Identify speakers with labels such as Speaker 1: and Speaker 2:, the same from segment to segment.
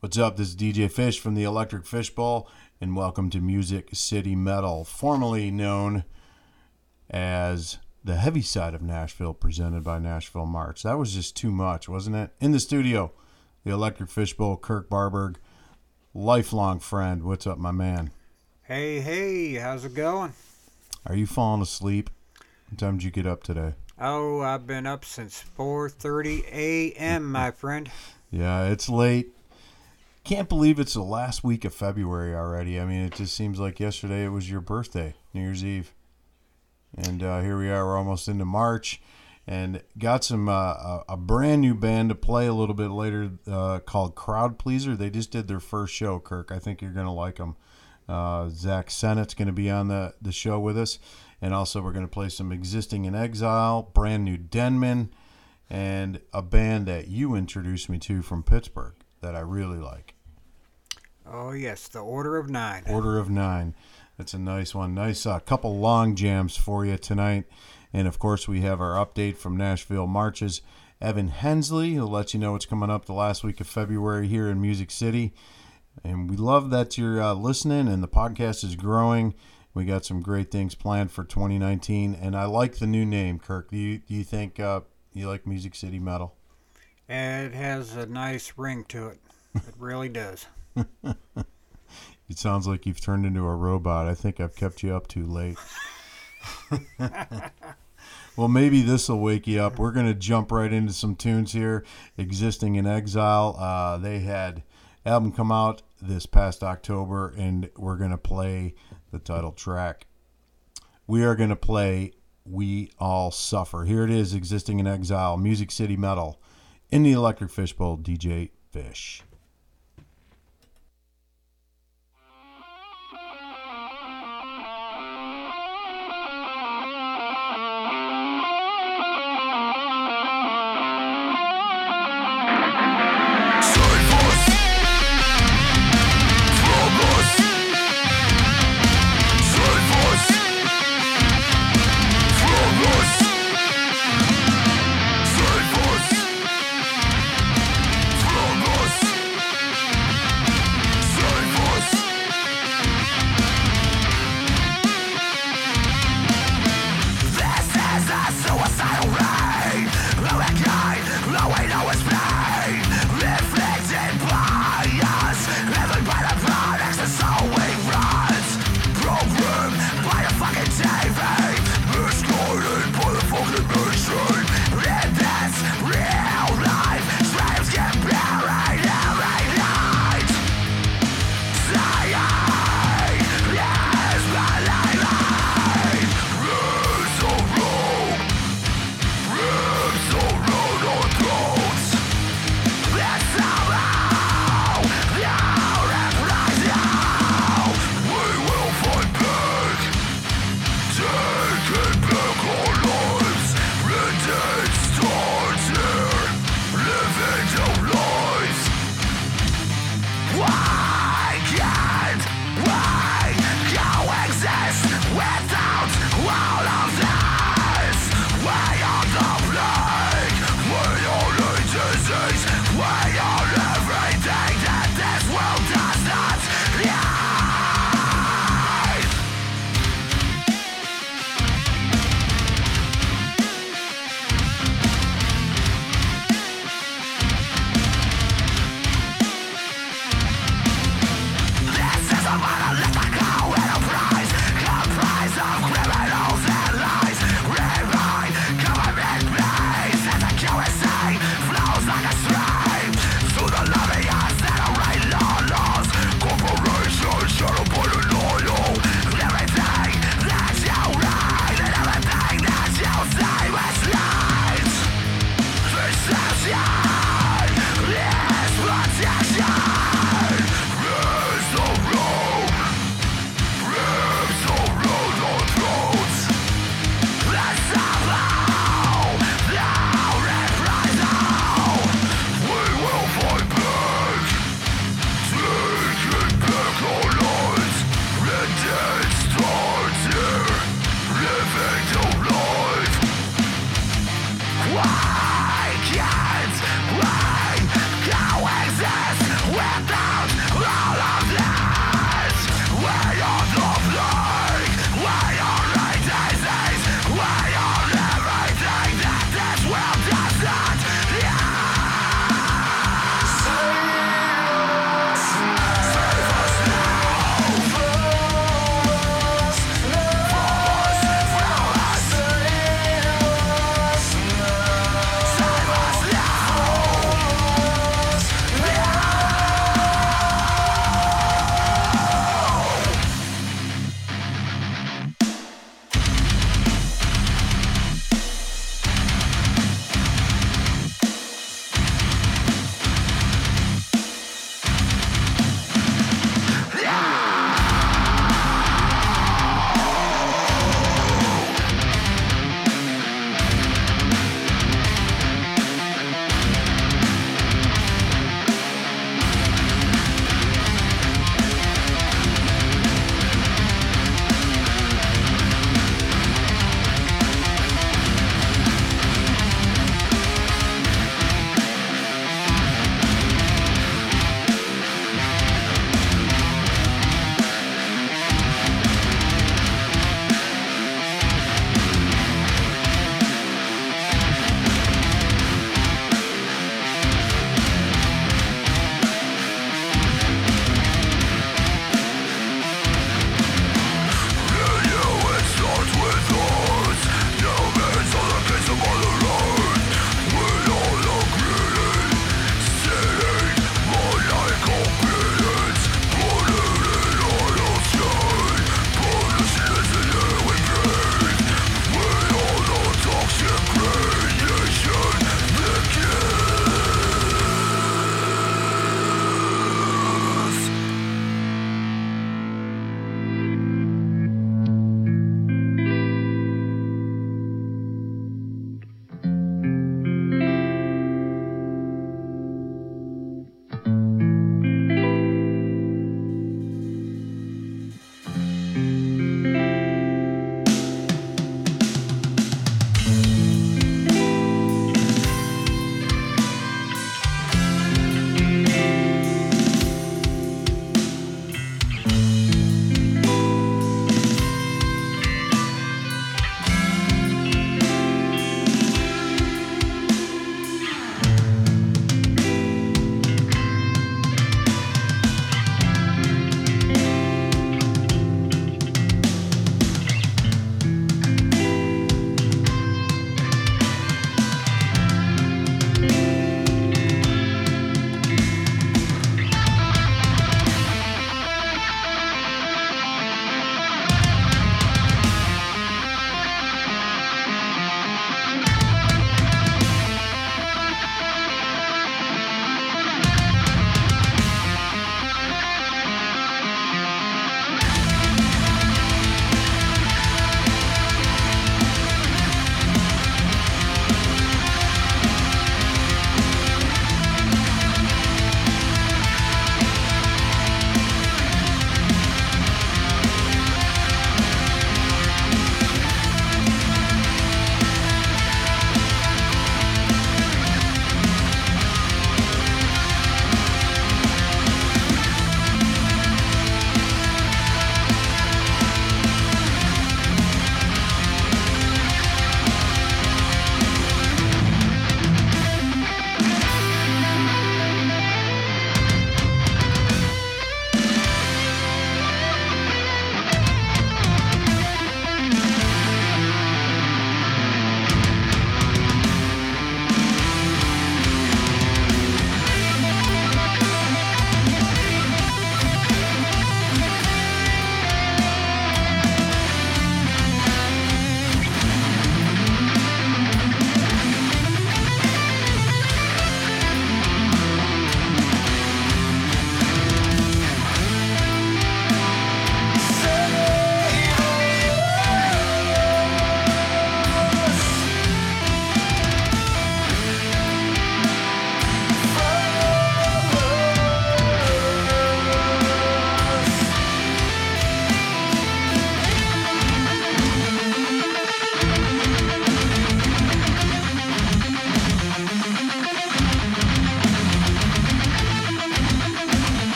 Speaker 1: What's up? This is DJ Fish from the Electric Fishbowl, and welcome to Music City Metal, formerly known as the heavy side of Nashville, presented by Nashville March. That was just too much, wasn't it? In the studio, the Electric Fishbowl, Kirk Barberg, lifelong friend. What's up, my man?
Speaker 2: Hey, hey, how's it going?
Speaker 1: Are you falling asleep? What time did you get up today?
Speaker 2: Oh, I've been up since 4:30 a.m., my friend.
Speaker 1: Yeah, it's late. Can't believe it's the last week of February already. I mean, it just seems like yesterday it was your birthday, New Year's Eve. And uh, here we are, we're almost into March. And got some uh, a, brand new band to play a little bit later uh, called Crowd Pleaser. They just did their first show, Kirk. I think you're going to like them. Uh, Zach Cenate's going to be on the, the show with us. And also, we're going to play some Existing in Exile, brand new Denman, and a band that you introduced me to from Pittsburgh that I really like.
Speaker 2: Oh, yes, the Order of Nine.
Speaker 1: Order of Nine. That's a nice one. Nice uh, couple long jams for you tonight. And of course, we have our update from Nashville Marches. Evan Hensley, who'll let you know what's coming up the last week of February here in Music City. And we love that you're uh, listening and the podcast is growing. We got some great things planned for 2019. And I like the new name, Kirk. Do you, do you think uh, you like Music City Metal?
Speaker 2: It has a nice ring to it. It really does.
Speaker 1: It sounds like you've turned into a robot. I think I've kept you up too late. well, maybe this will wake you up. We're going to jump right into some tunes here. Existing in Exile. Uh, they had album come out this past October, and we're going to play the title track. We are going to play We All Suffer. Here it is Existing in Exile, Music City Metal, in the Electric Fishbowl, DJ Fish.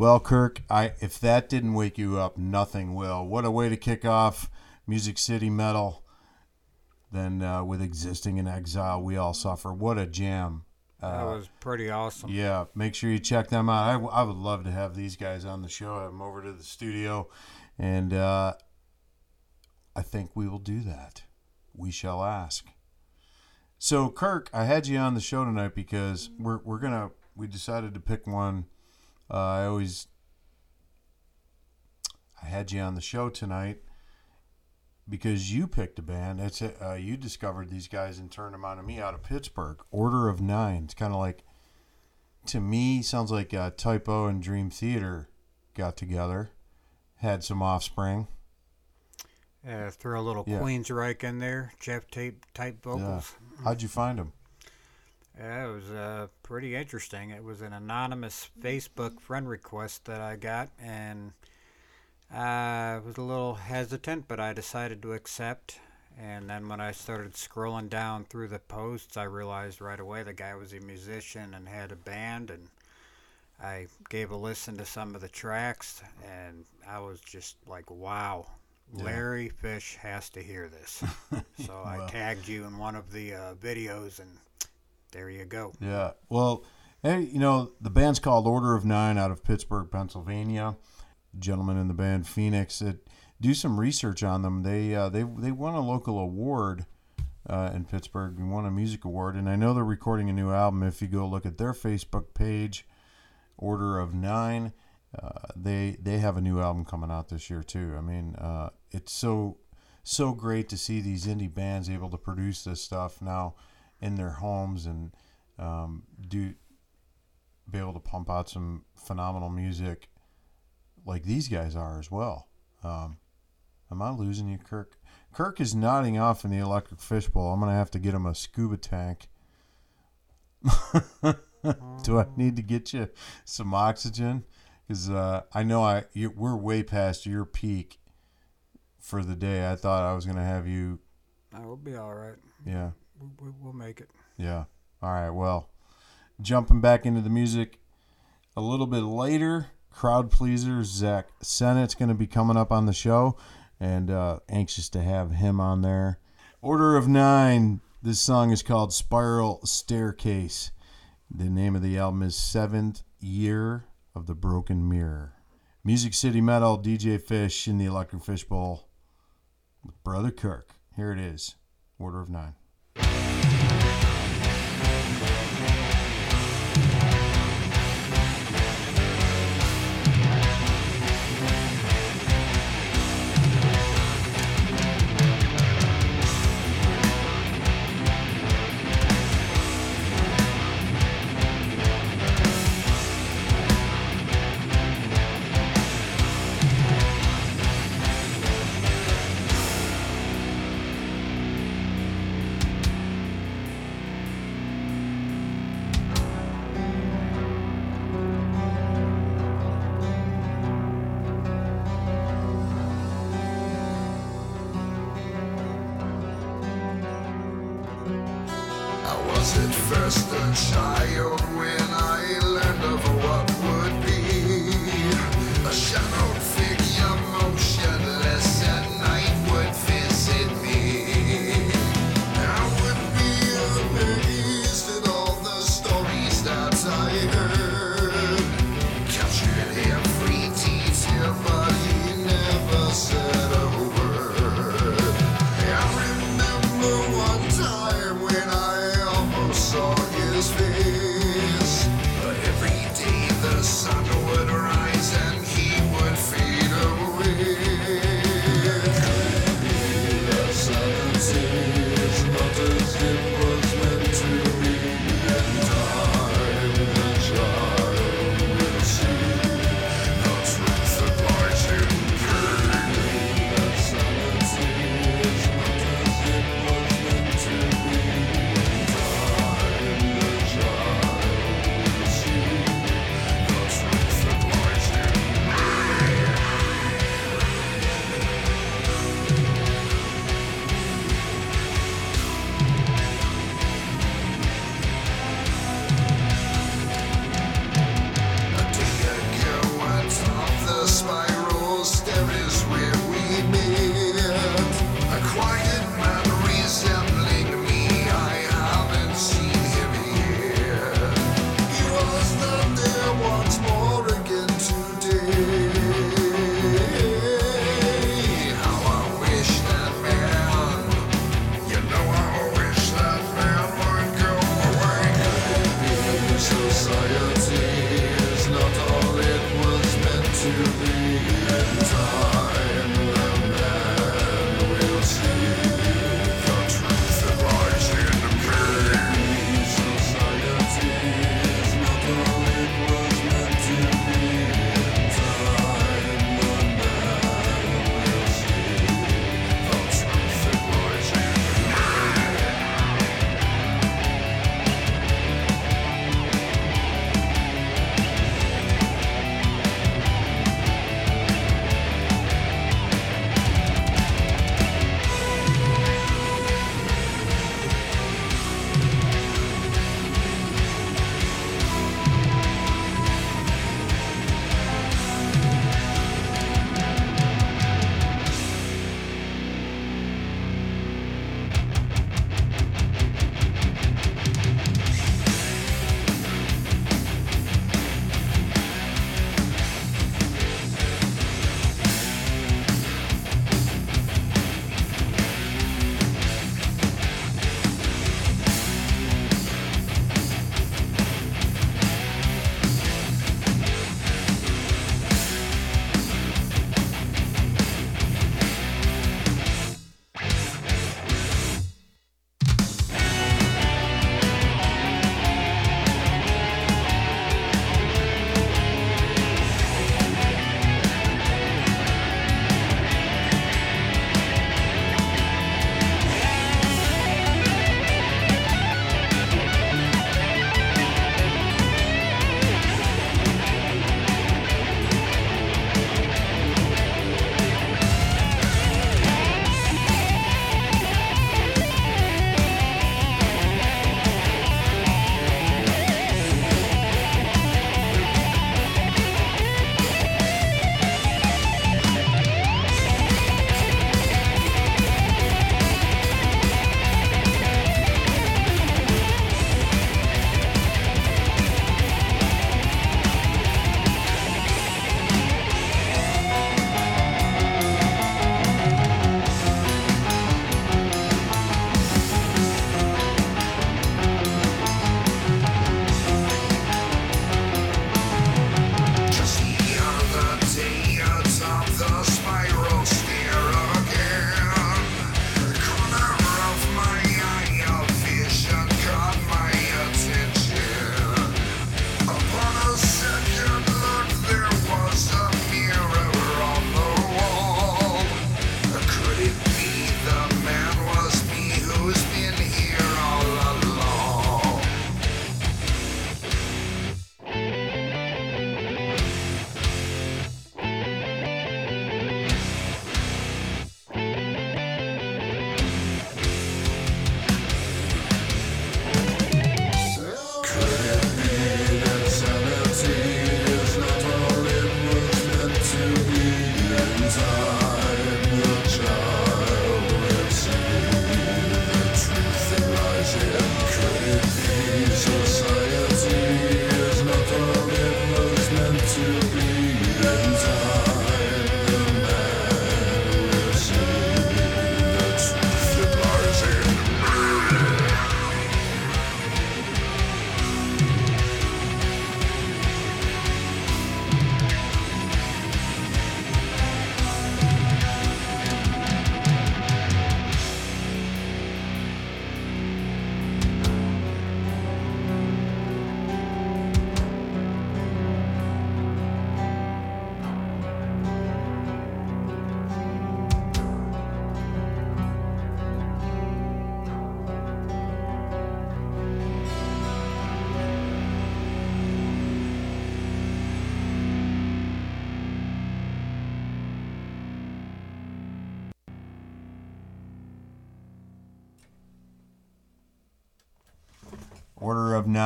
Speaker 1: Well, Kirk, I if that didn't wake you up, nothing will. What a way to kick off Music City Metal. Then uh, with existing in exile, we all suffer. What a jam!
Speaker 2: That was pretty awesome.
Speaker 1: Yeah, make sure you check them out. I, I would love to have these guys on the show. Have them over to the studio, and uh, I think we will do that. We shall ask. So, Kirk, I had you on the show tonight because we're we're gonna we decided to pick one. Uh, I always I had you on the show tonight because you picked a band. It's a, uh, you discovered these guys and turned them on to me out of Pittsburgh. Order of Nine. It's kind of like to me sounds like uh, Typo and Dream Theater got together, had some offspring.
Speaker 2: Uh, throw a little
Speaker 1: Yeah.
Speaker 2: Queensryche in there, Geoff Tate type vocals.
Speaker 1: How'd you find them?
Speaker 2: Yeah, it was uh, pretty interesting. It was an anonymous Facebook friend request that I got, and I was a little hesitant, but I decided to accept. And then when I started scrolling down through the posts, I realized right away the guy was a musician and had a band, and I gave a listen to some of the tracks, and I was just like, wow.
Speaker 1: Yeah.
Speaker 2: Larry Fish has to hear this. so I tagged you in one of the uh, videos, and there you go.
Speaker 1: Yeah. Well, hey, you know, the band's called Order of Nine out of Pittsburgh, Pennsylvania. Gentlemen in the band Phoenix that do some research on them. They uh, they they won a local award uh, in Pittsburgh We won a music award. And I know they're recording a new album. If you go look at their Facebook page, Order of Nine, uh, they they have a new album coming out this year too. I mean, uh, it's so so great to see these indie bands able to produce this stuff now in their homes and um, do be able to pump out some phenomenal music like these guys are as well. Um, am I losing you, Kirk? Kirk is nodding off in the electric fishbowl. I'm gonna have to get him a scuba tank. Do I need to get you some oxygen? Because uh, I know I you, we're way past your peak for the day. I thought I was gonna have you.
Speaker 2: I will be all right.
Speaker 1: Yeah.
Speaker 2: We, we'll make it.
Speaker 1: Yeah. All right. Well, jumping back into the music a little bit later, crowd pleaser Zach Cenate's going to be coming up on the show, and uh, anxious to have him on there. Order of Nine. This song is called Spiral Staircase. The name of the album is Seventh Year of the Broken Mirror. Music City Metal, DJ Fish in the Electric Fishbowl with Brother Kirk. Here it is. Order of Nine.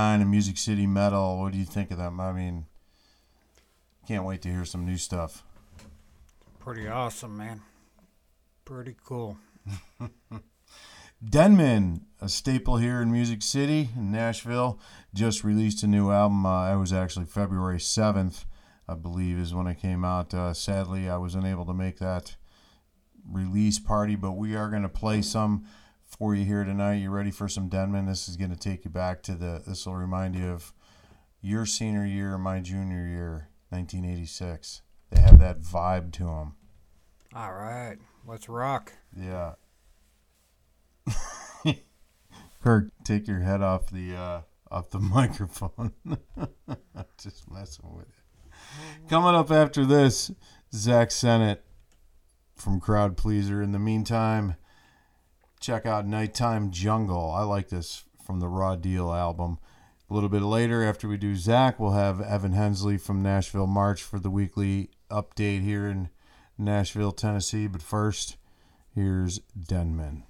Speaker 1: Nine and Music City Metal. What do you think of them? I mean, can't wait to hear some new stuff.
Speaker 2: Pretty awesome, man. Pretty cool.
Speaker 1: Denman, a staple here in Music City, in Nashville, just released a new album. Uh, it was actually February 7th, I believe, is when it came out. Uh, sadly, I was unable to make that release party, but we are going to play some for you here tonight. You ready for some Denman? This is going to take you back to the, this will remind you of your senior year, my junior year, 1986. They have that vibe to them.
Speaker 2: All right, let's rock.
Speaker 1: Yeah. Kirk, take your head off the uh, off the microphone. Just messing with it. Coming up after this, Zach Cenate from Crowd Pleaser. In the meantime, check out Nighttime Jungle. I like this from the Raw Deal album. A little bit later, after we do Zach, we'll have Evan Hensley from Nashville March for the weekly update here in Nashville, Tennessee. But first, here's Denman.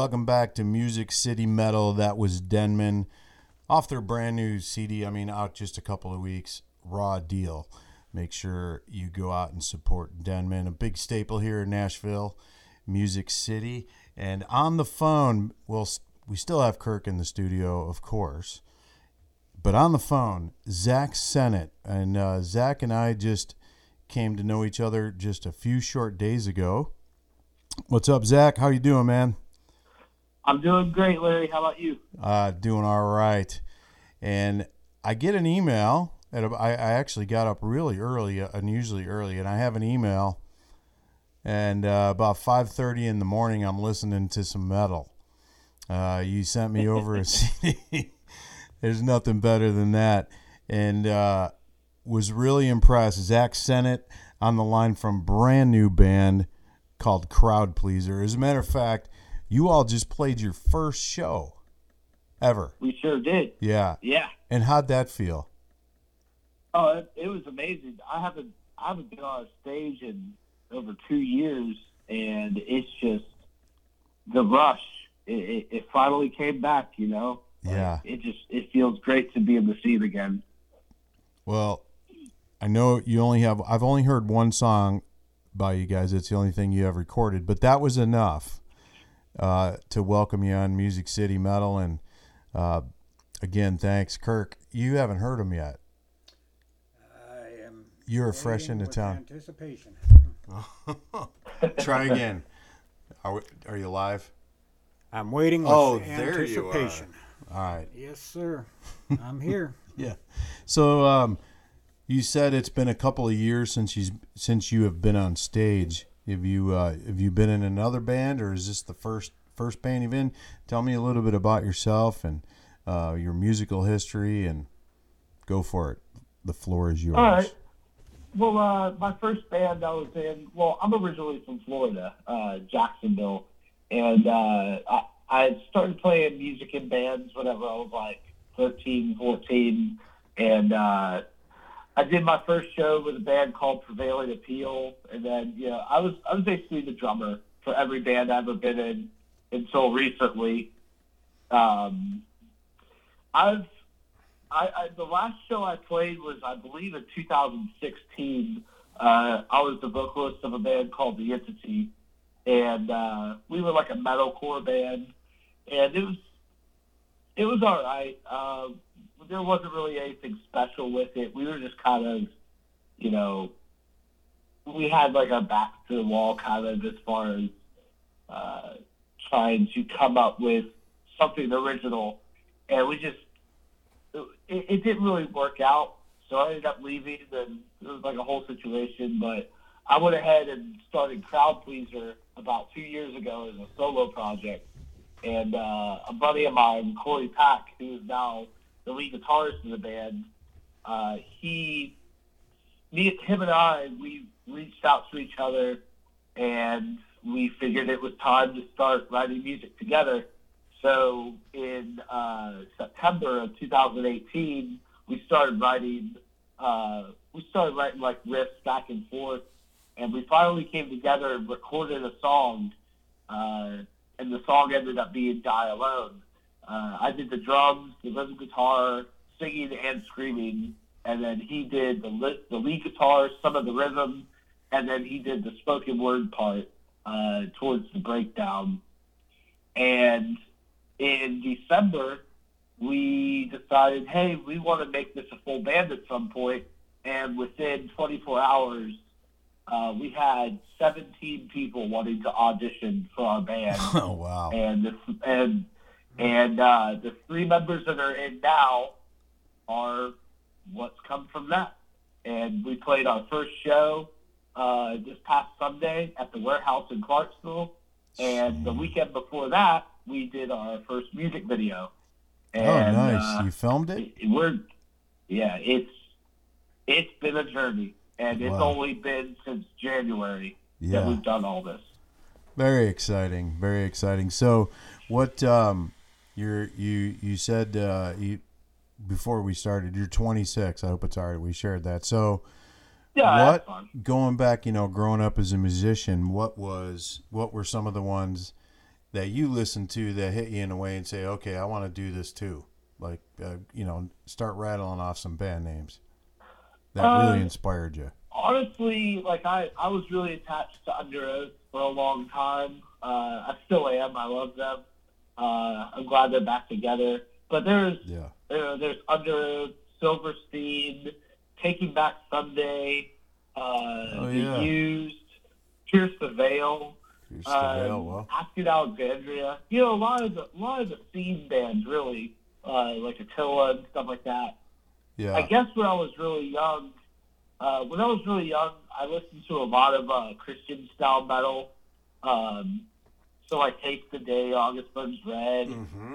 Speaker 1: Welcome back to Music City Metal. That was Denman off their brand new CD. I mean, out just a couple of weeks. Raw deal. Make sure you go out and support Denman, a big staple here in Nashville, Music City. And on the phone, well, we still have Kirk in the studio, of course. But on the phone, Zach Cenate. And uh, Zach and I just came to know each other just a few short days ago. What's up, Zach? How you doing, man?
Speaker 3: I'm doing great, Larry. How about you?
Speaker 1: Uh, doing all right. And I get an email. At a, I, I actually got up really early, uh, unusually early, and I have an email. And uh, about 5:30 in the morning, I'm listening to some metal. Uh, you sent me over a CD. There's nothing better than that, and uh, was really impressed. Zach Cenate on the line from brand new band called Crowd Pleaser. As a matter of fact, you all just played your first show ever.
Speaker 3: We sure did.
Speaker 1: Yeah.
Speaker 3: Yeah.
Speaker 1: And how'd that feel?
Speaker 3: Oh, it, it was amazing. I haven't I haven't been on a stage in over two years, and it's just the rush. It, it, it finally came back. You know. Like,
Speaker 1: Yeah.
Speaker 3: It just it feels great to be able to see it again.
Speaker 1: Well, I know you only have I've only heard one song by you guys. It's the only thing you have recorded, but that was enough uh, to welcome you on Music City Metal. And uh, again, thanks, Kirk. You haven't heard them yet.
Speaker 2: I am.
Speaker 1: You're fresh into
Speaker 2: with
Speaker 1: town.
Speaker 2: Anticipation.
Speaker 1: Try again. Are we, are you live?
Speaker 2: I'm waiting with
Speaker 1: Oh, there you are. All right.
Speaker 2: Yes, sir. I'm here.
Speaker 1: Yeah. So um, you said it's been a couple of years since you since you have been on stage. Have you uh, have you been in another band, or is this the first first band you've in? Tell me a little bit about yourself and uh, your musical history, and go for it. The floor is yours.
Speaker 3: All right. Well, uh, my first band I was in, well, I'm originally from Florida, uh, Jacksonville, and uh, I, I started playing music in bands whenever I was like 13, 14, and uh, I did my first show with a band called Prevailing Appeal, and then you know I was I was basically the drummer for every band I've ever been in until recently. Um, I've I, I the last show I played was I believe in 2016. Uh, I was the vocalist of a band called The Entity, and uh, we were like a metalcore band, and it was it was all right. Uh, there wasn't really anything special with it. We were just kind of, you know, we had like our back to the wall kind of as far as uh, trying to come up with something original, and we just it, it didn't really work out. So I ended up leaving, and it was like a whole situation. But I went ahead and started Crowd Pleaser about two years ago as a solo project. And uh, a buddy of mine, Corey Pack, who is now the lead guitarist in the band, uh, he, me, him and I, we reached out to each other, and we figured it was time to start writing music together. So in uh, September of 2018, we started writing. Uh, we started writing like riffs back and forth, and we finally came together and recorded a song. Uh, and the song ended up being "Die Alone." Uh, I did the drums, the rhythm guitar, singing and screaming, and then he did the li- the lead guitar, some of the rhythm, and then he did the spoken word part uh, towards the breakdown. And in December, we decided, hey, we want to make this a full band at some point. And within 24 hours, uh, we had 17 people wanting to audition for our band.
Speaker 1: Oh wow.
Speaker 3: and the, and and uh, the three members that are in now are what's come from that. And we played our first show uh, this past Sunday at the warehouse in Clarksville, and the weekend before that, we did our first music video.
Speaker 1: Oh nice.
Speaker 3: uh,
Speaker 1: you filmed it?
Speaker 3: we're yeah, it's it's been a journey, and it's
Speaker 1: Wow.
Speaker 3: only been since January that we've done all this.
Speaker 1: Very exciting. Very exciting. So, what um, you're you you said uh, you before we started you're 26. I hope it's alright. We shared that. So,
Speaker 3: Yeah,
Speaker 1: what going back, you know, growing up as a musician, what was what were some of the ones that you listen to that hit you in a way and say, okay, I want to do this too. Like, uh, you know, start rattling off some band names that
Speaker 3: Uh,
Speaker 1: really inspired you.
Speaker 3: honestly, like I, I was really attached to Under Oath for a long time. Uh, I still am. I love them. Uh, I'm glad they're back together. But there's,
Speaker 1: Yeah.
Speaker 3: you know, there's Under Oath, Silverstein, Taking Back Sunday, uh,
Speaker 1: Oh,
Speaker 3: The
Speaker 1: yeah.
Speaker 3: Used, Pierce the Veil,
Speaker 1: You're still there,
Speaker 3: um,
Speaker 1: well.
Speaker 3: Asking Alexandria. You know, a lot of the, a lot of the scene bands really, uh, like Attila and stuff like that.
Speaker 1: Yeah.
Speaker 3: I guess when I was really young, uh, when I was really young, I listened to a lot of uh, Christian style metal. Um, so like Haste the Day, August Burns Red,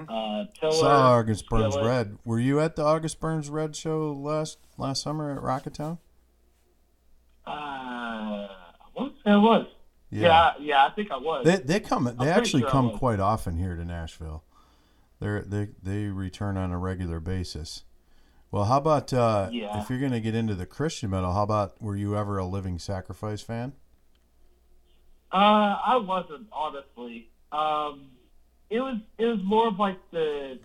Speaker 3: uh, Pillar.
Speaker 1: Saw August Burns
Speaker 3: Skillet.
Speaker 1: Red. Were you at the August Burns Red show last last summer at Rocketown?
Speaker 3: Uh, what I was? Yeah. yeah, I think I was.
Speaker 1: They they come they
Speaker 3: pretty
Speaker 1: actually
Speaker 3: sure
Speaker 1: come quite often here to Nashville. They they they return on a regular basis. Well, how about uh,
Speaker 3: Yeah.
Speaker 1: if you're going to get into the Christian metal? How about were you ever a Living Sacrifice fan?
Speaker 3: Uh, I wasn't honestly. Um, it was it was more of like the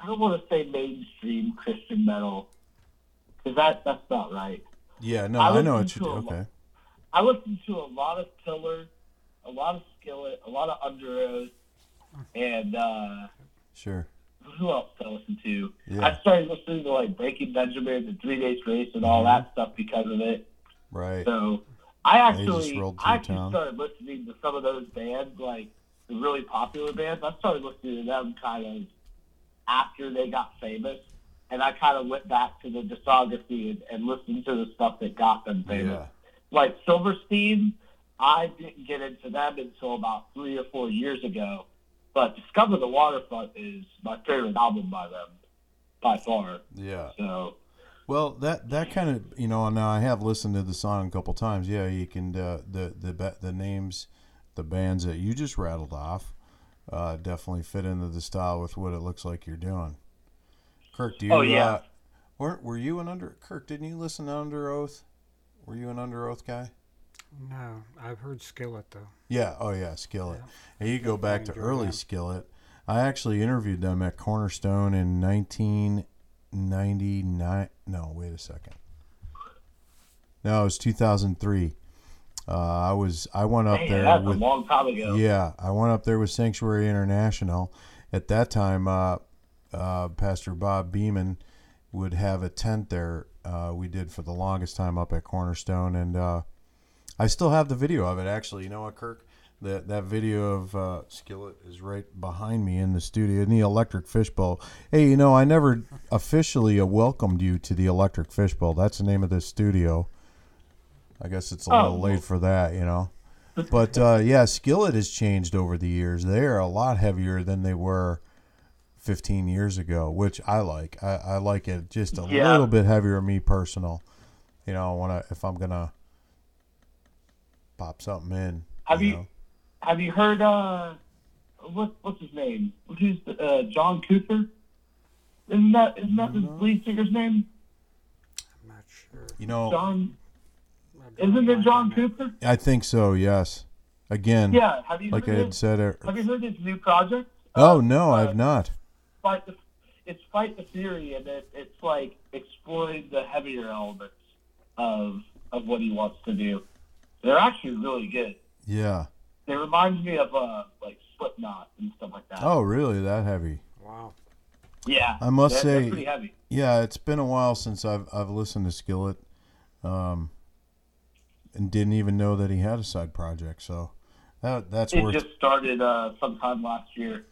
Speaker 3: I don't want to say mainstream Christian metal because that that's not right.
Speaker 1: Yeah, no,
Speaker 3: I
Speaker 1: I, know what you do.
Speaker 3: lot.
Speaker 1: Okay,
Speaker 3: I listened to a lot of Pillar, a lot of Skillet, a lot of Under Oath, and uh,
Speaker 1: sure.
Speaker 3: Who else did I listen to?
Speaker 1: Yeah.
Speaker 3: I started listening to like Breaking Benjamin and Three Days Grace and all
Speaker 1: Mm-hmm.
Speaker 3: that stuff because of it.
Speaker 1: Right.
Speaker 3: So I actually, I actually
Speaker 1: town.
Speaker 3: started listening to some of those bands, like the really popular bands. I started listening to them kind of after they got famous, and I kind of went back to the discography and, and listened to the stuff that got them famous.
Speaker 1: Yeah.
Speaker 3: Like Silverstein, I didn't get into them until about three or four years ago. But Discover the Waterfront is my favorite album by them, by far.
Speaker 1: Yeah.
Speaker 3: So
Speaker 1: Well, that that kind of you know. Now I have listened to the song a couple times. Yeah, you can uh, the the the names, the bands that you just rattled off, uh, definitely fit into the style with what it looks like you're doing. Kirk, do you?
Speaker 3: Oh, yeah.
Speaker 1: Uh, were Were you an under Kirk? Didn't you listen to Under Oath? Were you an Under Oath guy?
Speaker 2: No, I've heard Skillet though.
Speaker 1: Yeah. Oh yeah, Skillet. And you go back to early
Speaker 2: them.
Speaker 1: Skillet. I actually interviewed them at Cornerstone in 1999. No, wait a second. No, it was 2003. Uh, I was I went up
Speaker 3: man,
Speaker 1: there
Speaker 3: that's
Speaker 1: with
Speaker 3: a long time ago.
Speaker 1: yeah, I went up there with Sanctuary International. At that time, uh, uh, Pastor Bob Beeman would have a tent there. Uh, we did for the longest time up at Cornerstone, and uh, I still have the video of it. Actually, you know what, Kirk? That that video of uh, Skillet is right behind me in the studio in the Electric Fishbowl. Hey, you know, I never officially welcomed you to the Electric Fishbowl. That's the name of this studio. I guess it's a
Speaker 3: Oh.
Speaker 1: little late for that, you know. But uh, yeah, Skillet has changed over the years. They are a lot heavier than they were 15 years ago, which I like. I, I like it just a
Speaker 3: Yeah.
Speaker 1: little bit heavier. Me personal, you know, when I if I'm gonna pop something in.
Speaker 3: Have you
Speaker 1: know.
Speaker 3: have you heard uh what what's his name? Who's the, uh John Cooper? Isn't that isn't that the lead singer's name?
Speaker 2: I'm not sure.
Speaker 1: You know,
Speaker 3: John isn't it. John Cooper?
Speaker 1: I think so. Yes. Again,
Speaker 3: Yeah. Have you
Speaker 1: like I
Speaker 3: heard
Speaker 1: had
Speaker 3: his,
Speaker 1: said. It,
Speaker 3: have you heard his new project?
Speaker 1: oh
Speaker 3: Uh,
Speaker 1: no,
Speaker 3: uh,
Speaker 1: I've not.
Speaker 3: Fight the it's Fight the Fury and it, it's like exploring the heavier elements of of what he wants to do. They're actually really good.
Speaker 1: Yeah.
Speaker 3: They remind me of uh like Slipknot and stuff like that.
Speaker 1: Oh, really? That heavy?
Speaker 2: Wow.
Speaker 3: yeah.
Speaker 1: I must
Speaker 3: they're,
Speaker 1: say-
Speaker 3: they're pretty heavy.
Speaker 1: Yeah, it's been a while since I've I've listened to Skillet, um, and didn't even know that he had a side project. So that that's
Speaker 3: It
Speaker 1: worth.
Speaker 3: just started uh, sometime last year.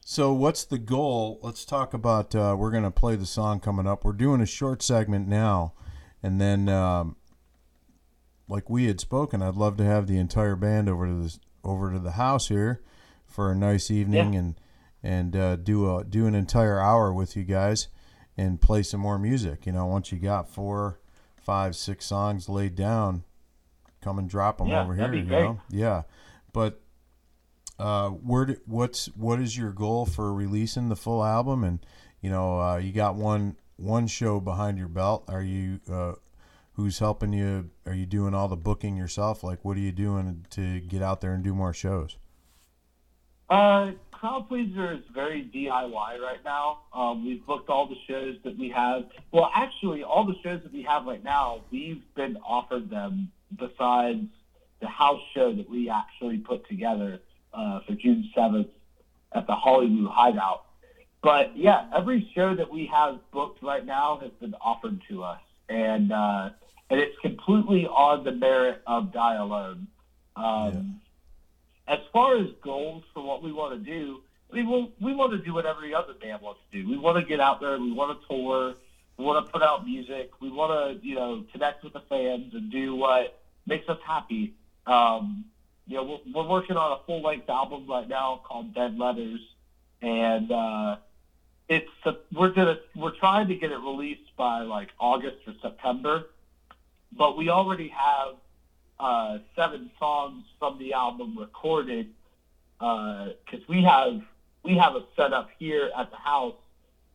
Speaker 1: So what's the goal? Let's talk about. Uh, we're gonna play the song coming up. We're doing a short segment now, and then, um, like we had spoken, I'd love to have the entire band over to this over to the house here for a nice evening
Speaker 3: Yeah.
Speaker 1: and and uh, do a do an entire hour with you guys and play some more music. You know, once you got four, five, six songs laid down, come and drop them
Speaker 3: Yeah,
Speaker 1: over here. You
Speaker 3: great.
Speaker 1: know, yeah, but uh, where do, what's what is your goal for releasing the full album? And you know, uh, you got one one show behind your belt. Are you uh, who's helping you? Are you doing all the booking yourself? Like, what are you doing to get out there and do more shows?
Speaker 3: Uh, Crowd Pleaser is very DIY right now. Um, we've booked all the shows that we have. Well, actually, all the shows that we have right now, we've been offered them besides the house show that we actually put together uh, for June 7th at the Hollywood Hideout. But yeah, every show that we have booked right now has been offered to us, and uh, and it's completely on the merit of Die Alone. Um, As far as goals for what we want to do, I mean, we'll, we want to do what every other band wants to do. We want to get out there. We want to tour. We want to put out music. We want to, you know, connect with the fans and do what makes us happy. Um, you know, we're, we're working on a full length album right now called Dead Letters, and uh, it's we're gonna we're trying to get it released by like August or September, but we already have uh, seven songs from the album recorded because we have we have a setup here at the house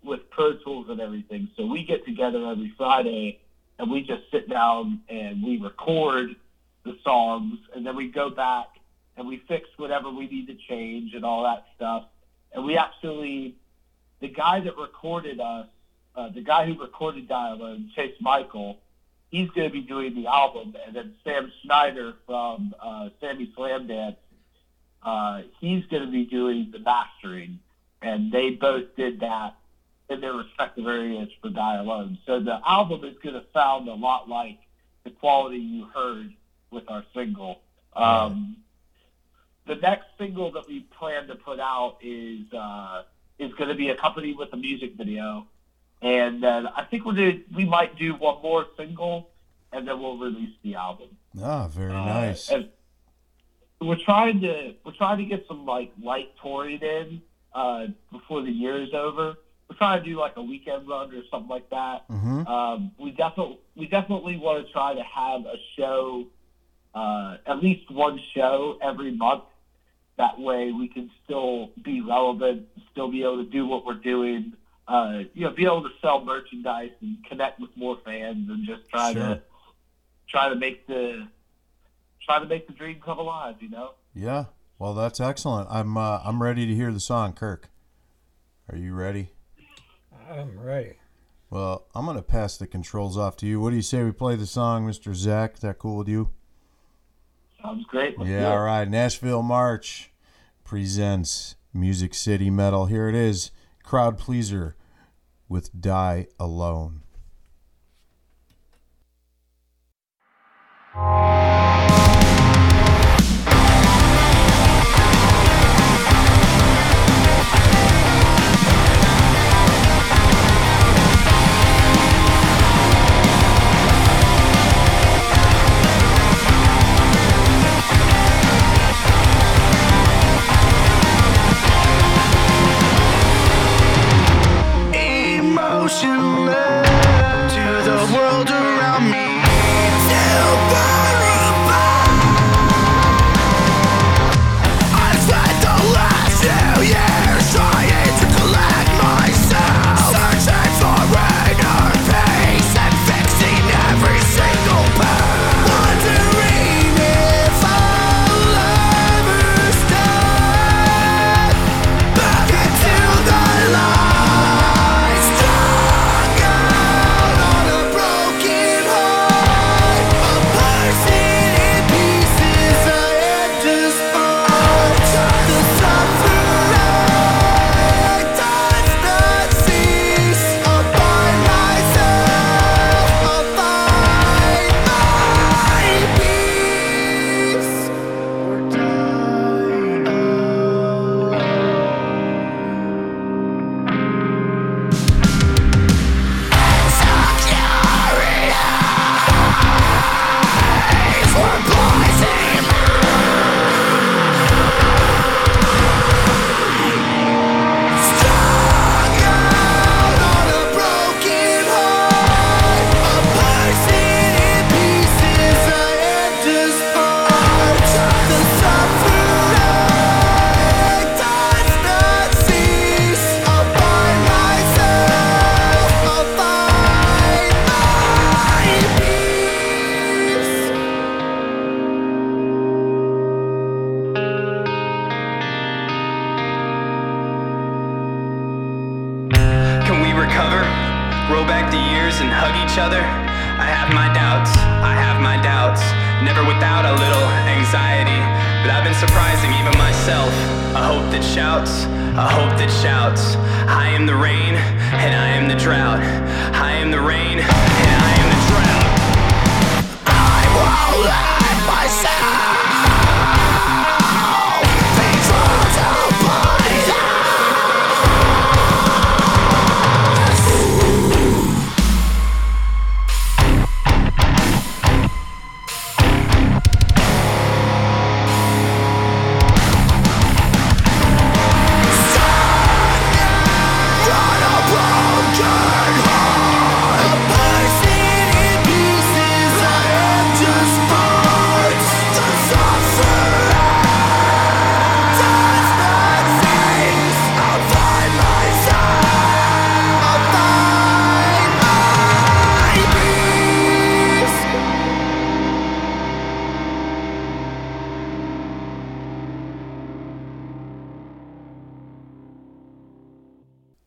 Speaker 3: with Pro Tools and everything. So we get together every Friday and we just sit down and we record the songs and then we go back and we fix whatever we need to change and all that stuff. And we actually, the guy that recorded us, uh, the guy who recorded Dial Chase Michael, he's going to be doing the album. And then Sam Schneider from uh, Sammy Slam Dance, uh, he's going to be doing the mastering. And they both did that in their respective areas for Die Alone. So the album is going to sound a lot like the quality you heard with our single. Um, the next single that we plan to put out is uh, is going to be accompanied with a music video, and then I think we're gonna, we might do one more single, and then we'll release the album.
Speaker 1: Ah, very
Speaker 3: Uh,
Speaker 1: nice.
Speaker 3: and we're trying to we're trying to get some like light touring in uh, before the year is over. We're trying to do like a weekend run or something like that.
Speaker 1: hmm
Speaker 3: Um, we definitely we definitely want to try to have a show, uh, at least one show every month. That way, we can still be relevant, still be able to do what we're doing. Uh, you know, be able to sell merchandise and connect with more fans, and just try
Speaker 1: Sure.
Speaker 3: to try to make the try to make the dream come alive. You know.
Speaker 1: Yeah. Well, that's excellent. I'm uh, I'm ready to hear the song, Kirk. Are you ready?
Speaker 2: I'm ready.
Speaker 1: Well, I'm gonna pass the controls off to you. What do you say we play the song, Mr. Zach? Is that cool with you?
Speaker 3: Sounds great. Let's
Speaker 1: Yeah, all right. Nashville March presents Music City Metal. Here it is Crowd Pleaser with Die Alone.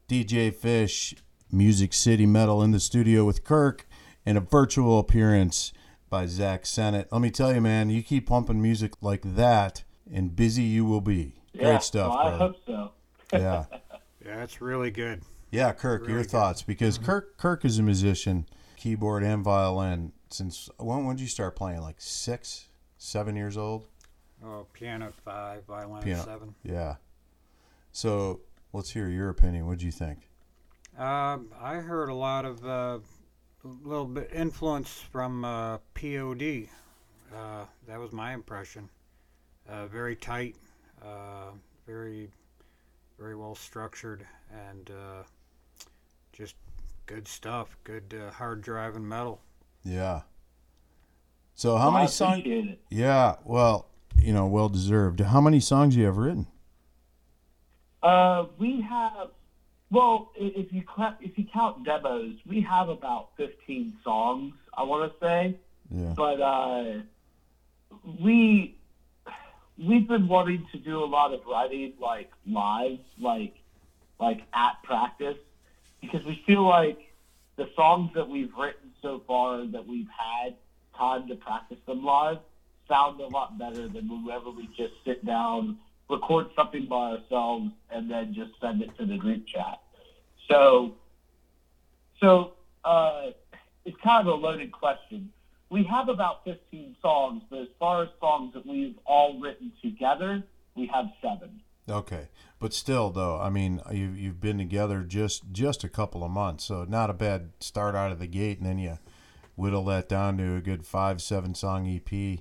Speaker 1: DJ Fish, Music City Metal in the studio with Kirk, and a virtual appearance by Zach Cenate. Let me tell you, man, you keep pumping music like that, and busy you will be. Great stuff,
Speaker 3: well, I
Speaker 1: brother.
Speaker 3: hope so.
Speaker 1: Yeah.
Speaker 2: Yeah, it's really good.
Speaker 1: Yeah, Kirk, your
Speaker 2: good.
Speaker 1: thoughts because
Speaker 3: Mm-hmm.
Speaker 1: Kirk Kirk is a musician, keyboard and violin. Since when when did you start playing? Like six, seven years old?
Speaker 2: Oh, piano five, violin
Speaker 1: Piano.
Speaker 2: seven.
Speaker 1: Yeah. So let's hear your opinion. What do you think?
Speaker 2: Um, I heard a lot of uh, little bit influence from uh, POD. Uh, that was my impression. Uh, very tight, uh, very, very well structured, and uh, just good stuff. Good uh, hard driving metal.
Speaker 1: Yeah. So how
Speaker 3: Well,
Speaker 1: many songs? Yeah, well, you know, well deserved. How many songs you have written?
Speaker 3: Uh, we have, well, if you if you count demos, we have about 15 songs. I want to say,
Speaker 1: Yeah.
Speaker 3: but uh, we we've been wanting to do a lot of writing like live, like like at practice, because we feel like the songs that we've written so far that we've had time to practice them live sound a lot better than whenever we just sit down, record something by ourselves, and then just send it to the group chat. So, so uh, it's kind of a loaded question. We have about 15 songs, but as far as songs that we've all written together, we have seven.
Speaker 1: Okay, but still, though, I mean, you you've been together just just a couple of months, so not a bad start out of the gate, and then you whittle that down to a good five, seven song EP,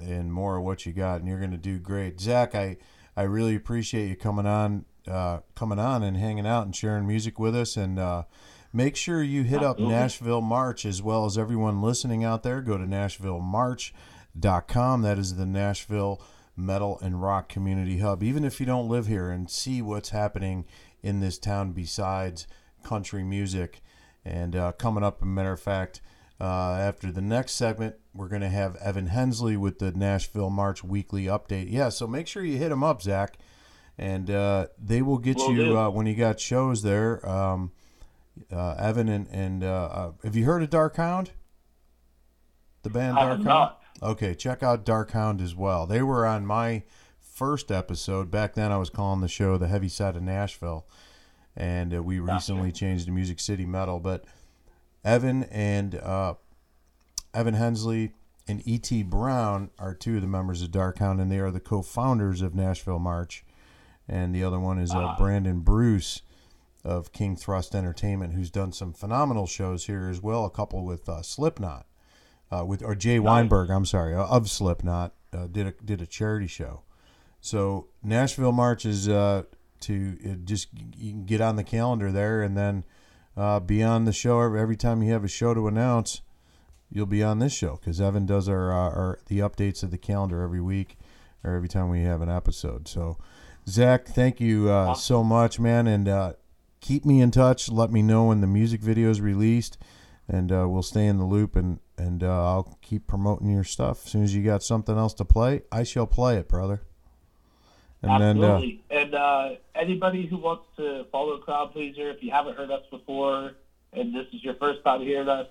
Speaker 1: and more of what you got, and you're gonna do great, Zach. I I really appreciate you coming on, uh, coming on and hanging out and sharing music with us, and uh, make sure you hit up
Speaker 3: Absolutely.
Speaker 1: Nashville March as well as everyone listening out there. Go to NashvilleMarch.com. That is the Nashville metal and rock community hub. Even if you don't live here and see what's happening in this town besides country music. And uh, coming up, a matter of fact, uh, after the next segment, we're going to have Evan Hensley with the Nashville March weekly update. Yeah, so make sure you hit him up, Zach, and uh, they will get
Speaker 3: Will
Speaker 1: you uh, when you got shows there. Um, uh, Evan and and uh, uh, have you heard of Dark Hound? The band Dark Hound.
Speaker 3: not.
Speaker 1: Okay, check out Dark Hound as well. They were on my first episode. Back then, I was calling the show The Heavy Side of Nashville, and uh, we recently changed to Music City Metal. But Evan and uh, Evan Hensley and E.T. Brown are two of the members of Dark Hound, and they are the co-founders of Nashville March. And the other one is uh, Brandon Bruce of King Thrust Entertainment, who's done some phenomenal shows here as well. A couple with uh, Slipknot uh, with or Jay Weinberg. I'm sorry, uh, of Slipknot uh, did a did a charity show. So Nashville March is uh, to just you can get on the calendar there, and then uh, be on the show every, time you have a show to announce. You'll be on this show because Evan does our, uh, our the updates of the calendar every week or every time we have an episode. So Zach, thank you uh, so much, man, and uh, keep me in touch. Let me know when the music video is released, and uh, we'll stay in the loop. And and uh, I'll keep promoting your stuff. As soon as you got something else to play, I shall play it, brother. And then uh,
Speaker 3: Absolutely. and uh, anybody who wants to follow Crowd Pleaser, if you haven't heard us before and this is your first time hearing us,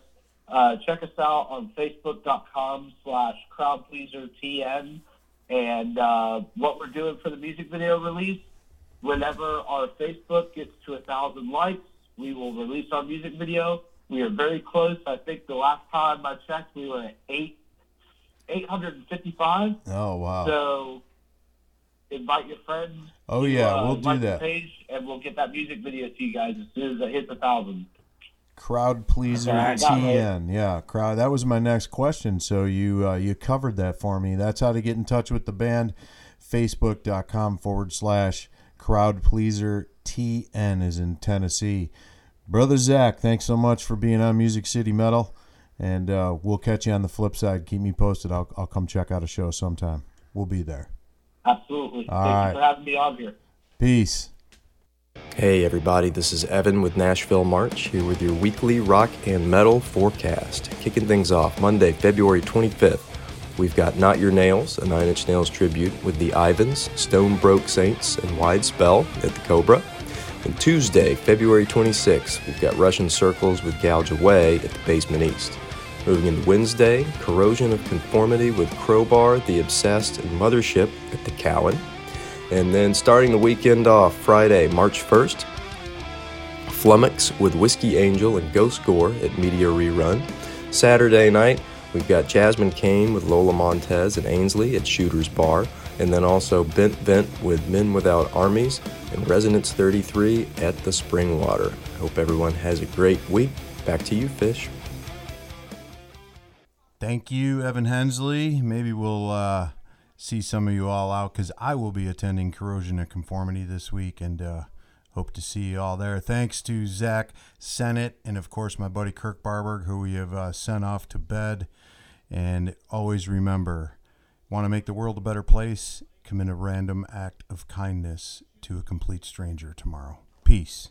Speaker 3: Uh, check us out on facebook.com slash crowdpleasertn. And uh, what we're doing for the music video release, whenever our Facebook gets to a thousand likes, we will release our music video. We are very close. I think the last time I checked, we were at eight, 855.
Speaker 1: Oh wow.
Speaker 3: So invite your friends.
Speaker 1: Oh
Speaker 3: to,
Speaker 1: yeah,
Speaker 3: uh,
Speaker 1: we'll do that.
Speaker 3: Page, and we'll get that music video to you guys as soon as it hits a thousand.
Speaker 1: Crowd pleaser
Speaker 3: Okay, I got it.
Speaker 1: TN. Yeah, crowd. That was my next question. So you uh, you covered that for me. That's how to get in touch with the band. Facebook.com forward slash crowd pleaser TN is in Tennessee. Brother Zach, thanks so much for being on Music City Metal. And uh, we'll catch you on the flip side. Keep me posted. I'll, I'll come check out a show sometime. We'll be there.
Speaker 3: Absolutely.
Speaker 1: All
Speaker 3: Thank
Speaker 1: right.
Speaker 3: you for having me on here.
Speaker 1: Peace.
Speaker 4: Hey everybody, this is Evan with Nashville March here with your weekly rock and metal forecast. Kicking things off Monday, February 25th. We've got Not Your Nails, a Nine Inch Nails tribute with the Ivans, Stone Broke Saints, and Wide Spell at the Cobra. And Tuesday, February 26th, we've got Russian Circles with Gouge Away at the Basement East. Moving into Wednesday, Corrosion of Conformity with Crowbar, The Obsessed, and Mothership at the Cowan. And then starting the weekend off Friday, March 1st, Flummox with Whiskey Angel and Ghost Gore at Media Rerun. Saturday night, we've got Jasmine Kane with Lola Montez and Ainsley at Shooter's Bar. And then also Bent Vent with Men Without Armies and Resonance 33 at the Springwater. Hope everyone has a great week. Back to you, Fish.
Speaker 1: Thank you, Evan Hensley. Maybe we'll uh, see some of you all out because I will be attending Corrosion of Conformity this week and uh, hope to see you all there. Thanks to Zach Cenate and, of course, my buddy Kirk Barberg, who we have uh, sent off to bed. And always remember want to make the world a better place? Commit a random act of kindness to a complete stranger tomorrow. Peace.